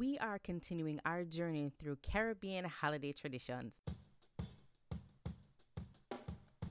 we are continuing our journey through Caribbean holiday traditions.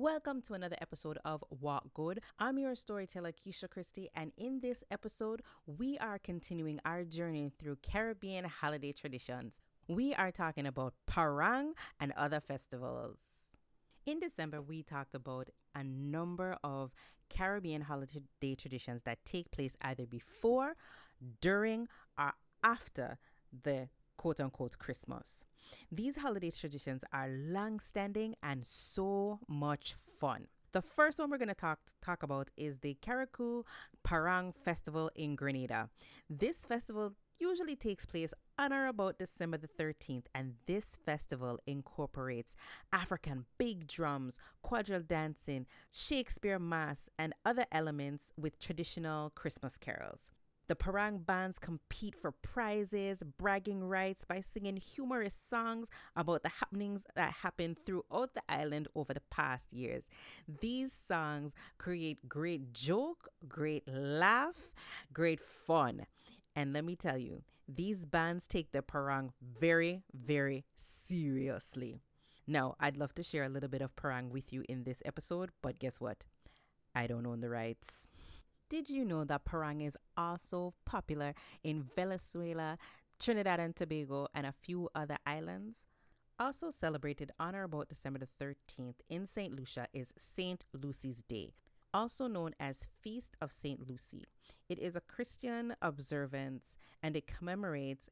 Welcome to another episode of What Good. I'm your storyteller, Keisha Christie, and in this episode, we are continuing our journey through Caribbean holiday traditions. We are talking about Parang and other festivals. In December, we talked about a number of Caribbean holiday traditions that take place either before, during, or after the quote unquote Christmas. These holiday traditions are long standing and so much fun. The first one we're going to talk talk about is the Carriacou Parang Festival in Grenada. This festival usually takes place on or about December the 13th, and this festival incorporates African big drums, quadrille dancing, Shakespeare Mas, and other elements with traditional Christmas carols. The Parang bands compete for prizes, bragging rights by singing humorous songs about the happenings that happened throughout the island over the past years. These songs create great joke, great laugh, great fun. And let me tell you, these bands take the Parang very, very seriously. Now, I'd love to share a little bit of Parang with you in this episode, but guess what? I don't own the rights. Did you know that parang is also popular in Venezuela, Trinidad and Tobago, and a few other islands? Also celebrated on or about December the 13th in St. Lucia is St. Lucy's Day, also known as Feast of St. Lucy. It is a Christian observance and it commemorates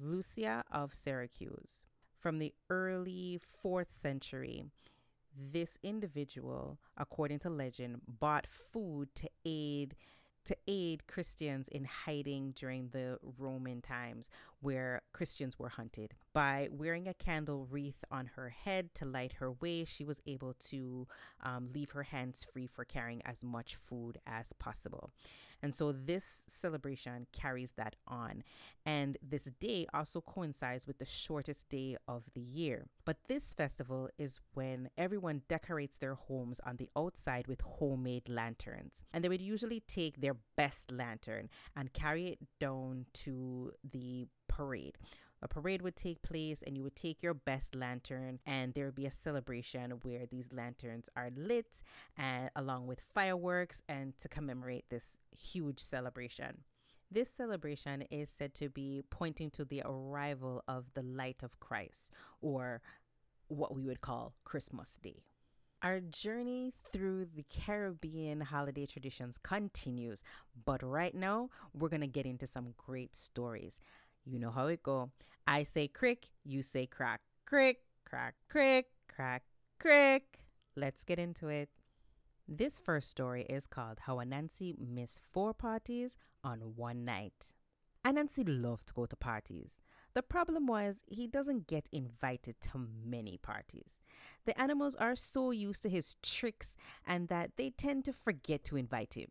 Lucia of Syracuse. From the early 4th century, this individual, according to legend, bought food to aid to aid Christians in hiding during the Roman times where Christians were hunted. By wearing a candle wreath on her head to light her way, she was able to um, leave her hands free for carrying as much food as possible. And so this celebration carries that on. And this day also coincides with the shortest day of the year. But this festival is when everyone decorates their homes on the outside with homemade lanterns. And they would usually take their best lantern and carry it down to the parade. A parade would take place, and you would take your best lantern, and there would be a celebration where these lanterns are lit, and along with fireworks, and to commemorate this huge celebration. This celebration is said to be pointing to the arrival of the light of Christ, or what we would call Christmas Day. Our journey through the Caribbean holiday traditions continues, but right now we're going to get into some great stories. You know how it go. I say crick, you say crack. Crick, crack, crick, crack, crick. Let's get into it. This first story is called How Anansi Missed Four Parties on One Night. Anansi loved to go to parties. The problem was he doesn't get invited to many parties. The animals are so used to his tricks and that they tend to forget to invite him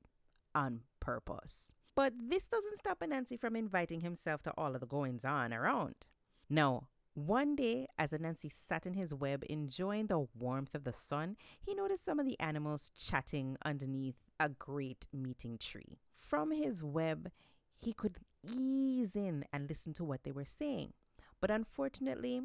on purpose. But this doesn't stop Anansi from inviting himself to all of the goings on around. Now, one day, as Anansi sat in his web enjoying the warmth of the sun, he noticed some of the animals chatting underneath a great meeting tree. From his web, he could ease in and listen to what they were saying. But unfortunately,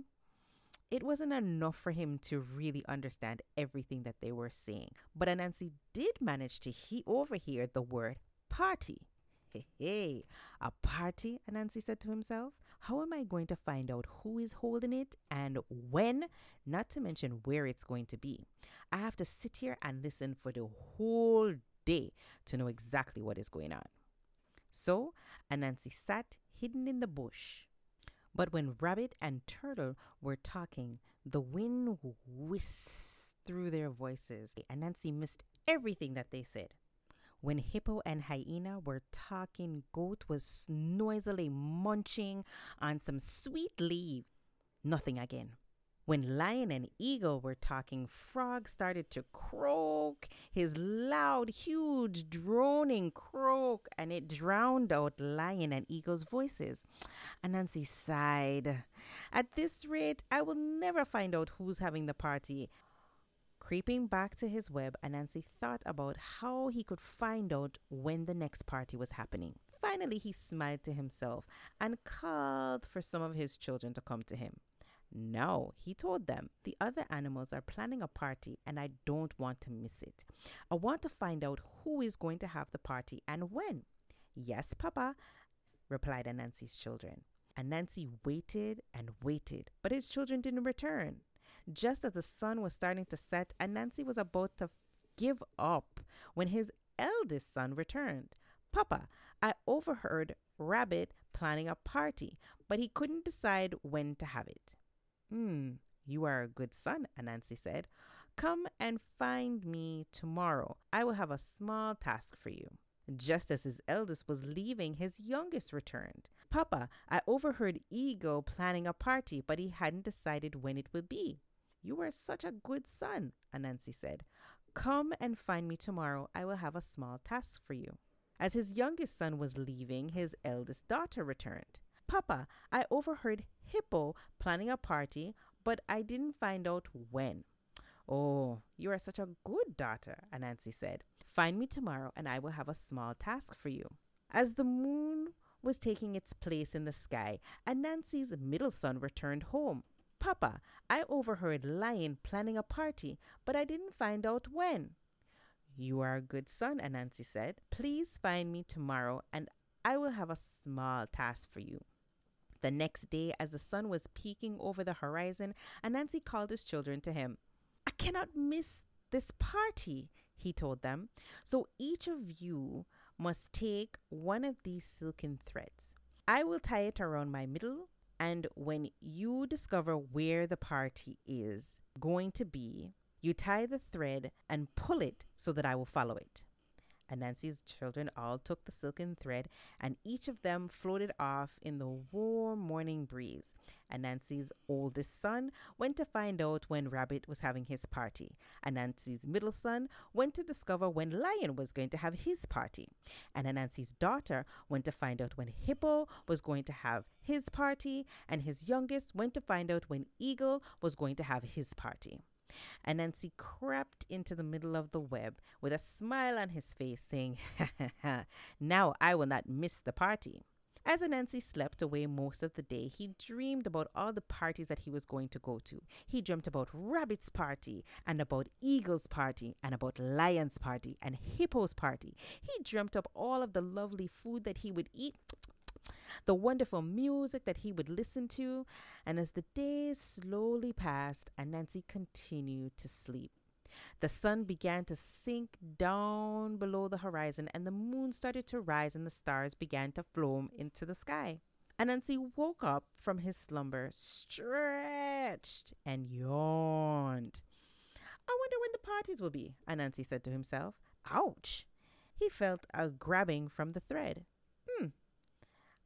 it wasn't enough for him to really understand everything that they were saying. But Anansi did manage to he overhear the word party. Hey, hey, a party, Anansi said to himself. How am I going to find out who is holding it and when, not to mention where it's going to be? I have to sit here and listen for the whole day to know exactly what is going on. So Anansi sat hidden in the bush. But when Rabbit and Turtle were talking, the wind whisked through their voices. and Anansi missed everything that they said. When Hippo and Hyena were talking, Goat was noisily munching on some sweet leaf. Nothing again. When Lion and Eagle were talking, Frog started to croak his loud, huge, droning croak, and it drowned out Lion and Eagle's voices. Anansi sighed. At this rate, I will never find out who's having the party. Creeping back to his web, Anansi thought about how he could find out when the next party was happening. Finally, he smiled to himself and called for some of his children to come to him. No, he told them, the other animals are planning a party and I don't want to miss it. I want to find out who is going to have the party and when. Yes, Papa, replied Anansi's children. Anansi waited and waited, but his children didn't return. Just as the sun was starting to set, and Anansi was about to give up when his eldest son returned. Papa, I overheard Rabbit planning a party, but he couldn't decide when to have it. Hmm, you are a good son, Anansi said. Come and find me tomorrow. I will have a small task for you. Just as his eldest was leaving, his youngest returned. Papa, I overheard Eagle planning a party, but he hadn't decided when it would be. You are such a good son, Anansi said. Come and find me tomorrow. I will have a small task for you. As his youngest son was leaving, his eldest daughter returned. Papa, I overheard Hippo planning a party, but I didn't find out when. Oh, you are such a good daughter, Anansi said. Find me tomorrow and I will have a small task for you. As the moon was taking its place in the sky, Anansi's middle son returned home. Papa, I overheard Lion planning a party, but I didn't find out when. You are a good son, Anansi said. Please find me tomorrow and I will have a small task for you. The next day, as the sun was peeking over the horizon, Anansi called his children to him. I cannot miss this party, he told them. So each of you must take one of these silken threads. I will tie it around my middle, and when you discover where the party is going to be, you tie the thread and pull it so that I will follow it. Anansi's children all took the silken thread, and each of them floated off in the warm morning breeze. Anansi's oldest son went to find out when Rabbit was having his party. Anansi's middle son went to discover when Lion was going to have his party. And Anansi's daughter went to find out when Hippo was going to have his party. And his youngest went to find out when Eagle was going to have his party. Anansi crept into the middle of the web with a smile on his face, saying, Now I will not miss the party. As Anansi slept away most of the day, he dreamed about all the parties that he was going to go to. He dreamt about Rabbit's party, and about Eagle's party, and about Lion's party, and Hippo's party. He dreamt up all of the lovely food that he would eat the wonderful music that he would listen to, and as the days slowly passed, Anansi continued to sleep. The sun began to sink down below the horizon, and the moon started to rise, and the stars began to flow into the sky. Anansi woke up from his slumber, stretched, and yawned. I wonder when the parties will be, Anansi said to himself. Ouch! He felt a grabbing from the thread.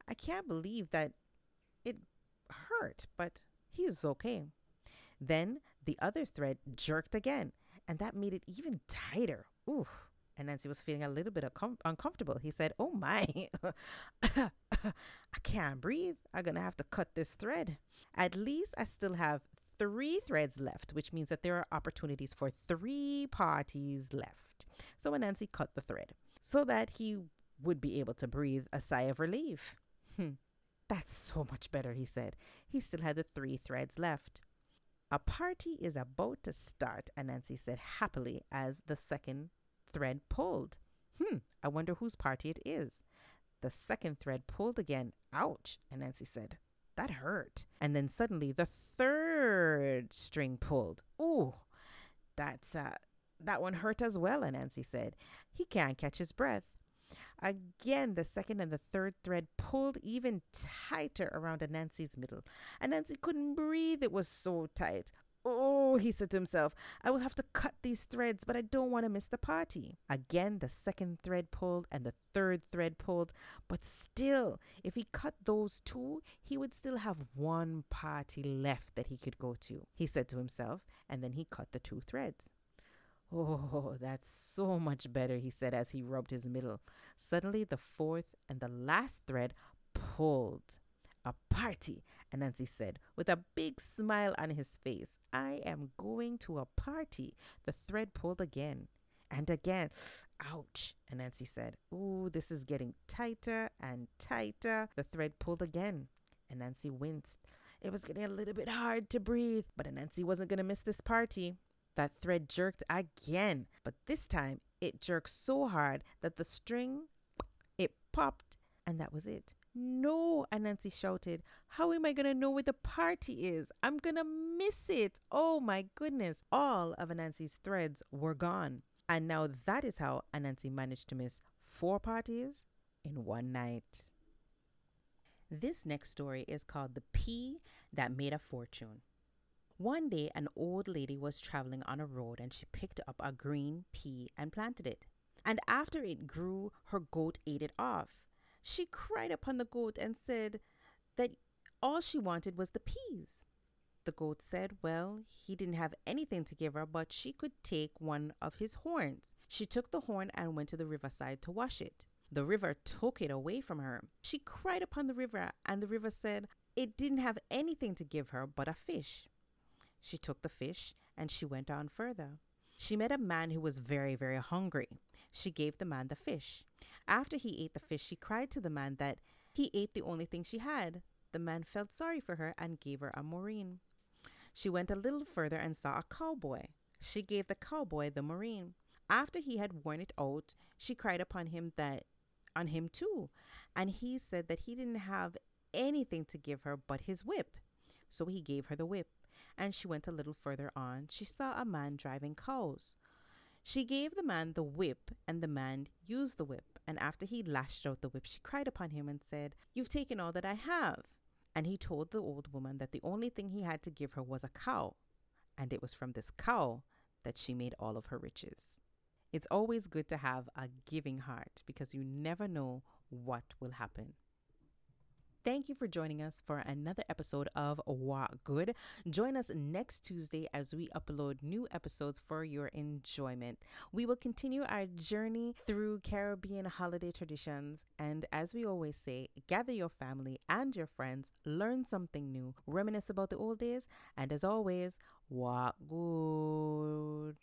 I can't believe that it hurt, but he's okay. Then the other thread jerked again, and that made it even tighter. Ooh. Anansi was feeling a little bit uncom- uncomfortable. He said, Oh my, I can't breathe. I'm going to have to cut this thread. At least I still have three threads left, which means that there are opportunities for three parties left. So Anansi cut the thread so that he would be able to breathe a sigh of relief. Hmm, that's so much better, he said. He still had the three threads left. A party is about to start, Anansi said happily as the second thread pulled. Hmm, I wonder whose party it is. The second thread pulled again. Ouch, Anansi said. That hurt. And then suddenly the third string pulled. Ooh, that's uh that one hurt as well, Anansi said. He can't catch his breath. Again, the second and the third thread pulled even tighter around Anansi's middle. Anansi couldn't breathe, it was so tight. Oh, Oh, he said to himself, I will have to cut these threads, but I don't want to miss the party. Again, the second thread pulled and the third thread pulled, but still, if he cut those two, he would still have one party left that he could go to, he said to himself, and then he cut the two threads. Oh, that's so much better, he said as he rubbed his middle. Suddenly, the fourth and the last thread pulled. A party, Anansi said, with a big smile on his face. I am going to a party. The thread pulled again and again. Ouch, Anansi said. Ooh, this is getting tighter and tighter. The thread pulled again. Anansi winced. It was getting a little bit hard to breathe, but Anansi wasn't going to miss this party. That thread jerked again, but this time it jerked so hard that the string it popped and that was it. No, Anansi shouted. How am I going to know where the party is? I'm going to miss it. Oh my goodness. All of Anansi's threads were gone. And now that is how Anansi managed to miss four parties in one night. This next story is called The Pea That Made a Fortune. One day, an old lady was traveling on a road and she picked up a green pea and planted it. And after it grew, her goat ate it off. She cried upon the goat and said that all she wanted was the peas. The goat said, well, he didn't have anything to give her, but she could take one of his horns. She took the horn and went to the riverside to wash it. The river took it away from her. She cried upon the river, and the river said it didn't have anything to give her but a fish. She took the fish and she went on further. She met a man who was very, very hungry. She gave the man the fish. After he ate the fish, she cried to the man that he ate the only thing she had. The man felt sorry for her and gave her a moreen. She went a little further and saw a cowboy. She gave the cowboy the moreen. After he had worn it out, she cried upon him that on him too, and he said that he didn't have anything to give her but his whip. So he gave her the whip and she went a little further on. She saw a man driving cows. She gave the man the whip, and the man used the whip. And after he lashed out the whip, she cried upon him and said, You've taken all that I have. And he told the old woman that the only thing he had to give her was a cow, and it was from this cow that she made all of her riches. It's always good to have a giving heart because you never know what will happen. Thank you for joining us for another episode of What Good. Join us next Tuesday as we upload new episodes for your enjoyment. We will continue our journey through Caribbean holiday traditions. And as we always say, gather your family and your friends, learn something new, reminisce about the old days, and as always, what good.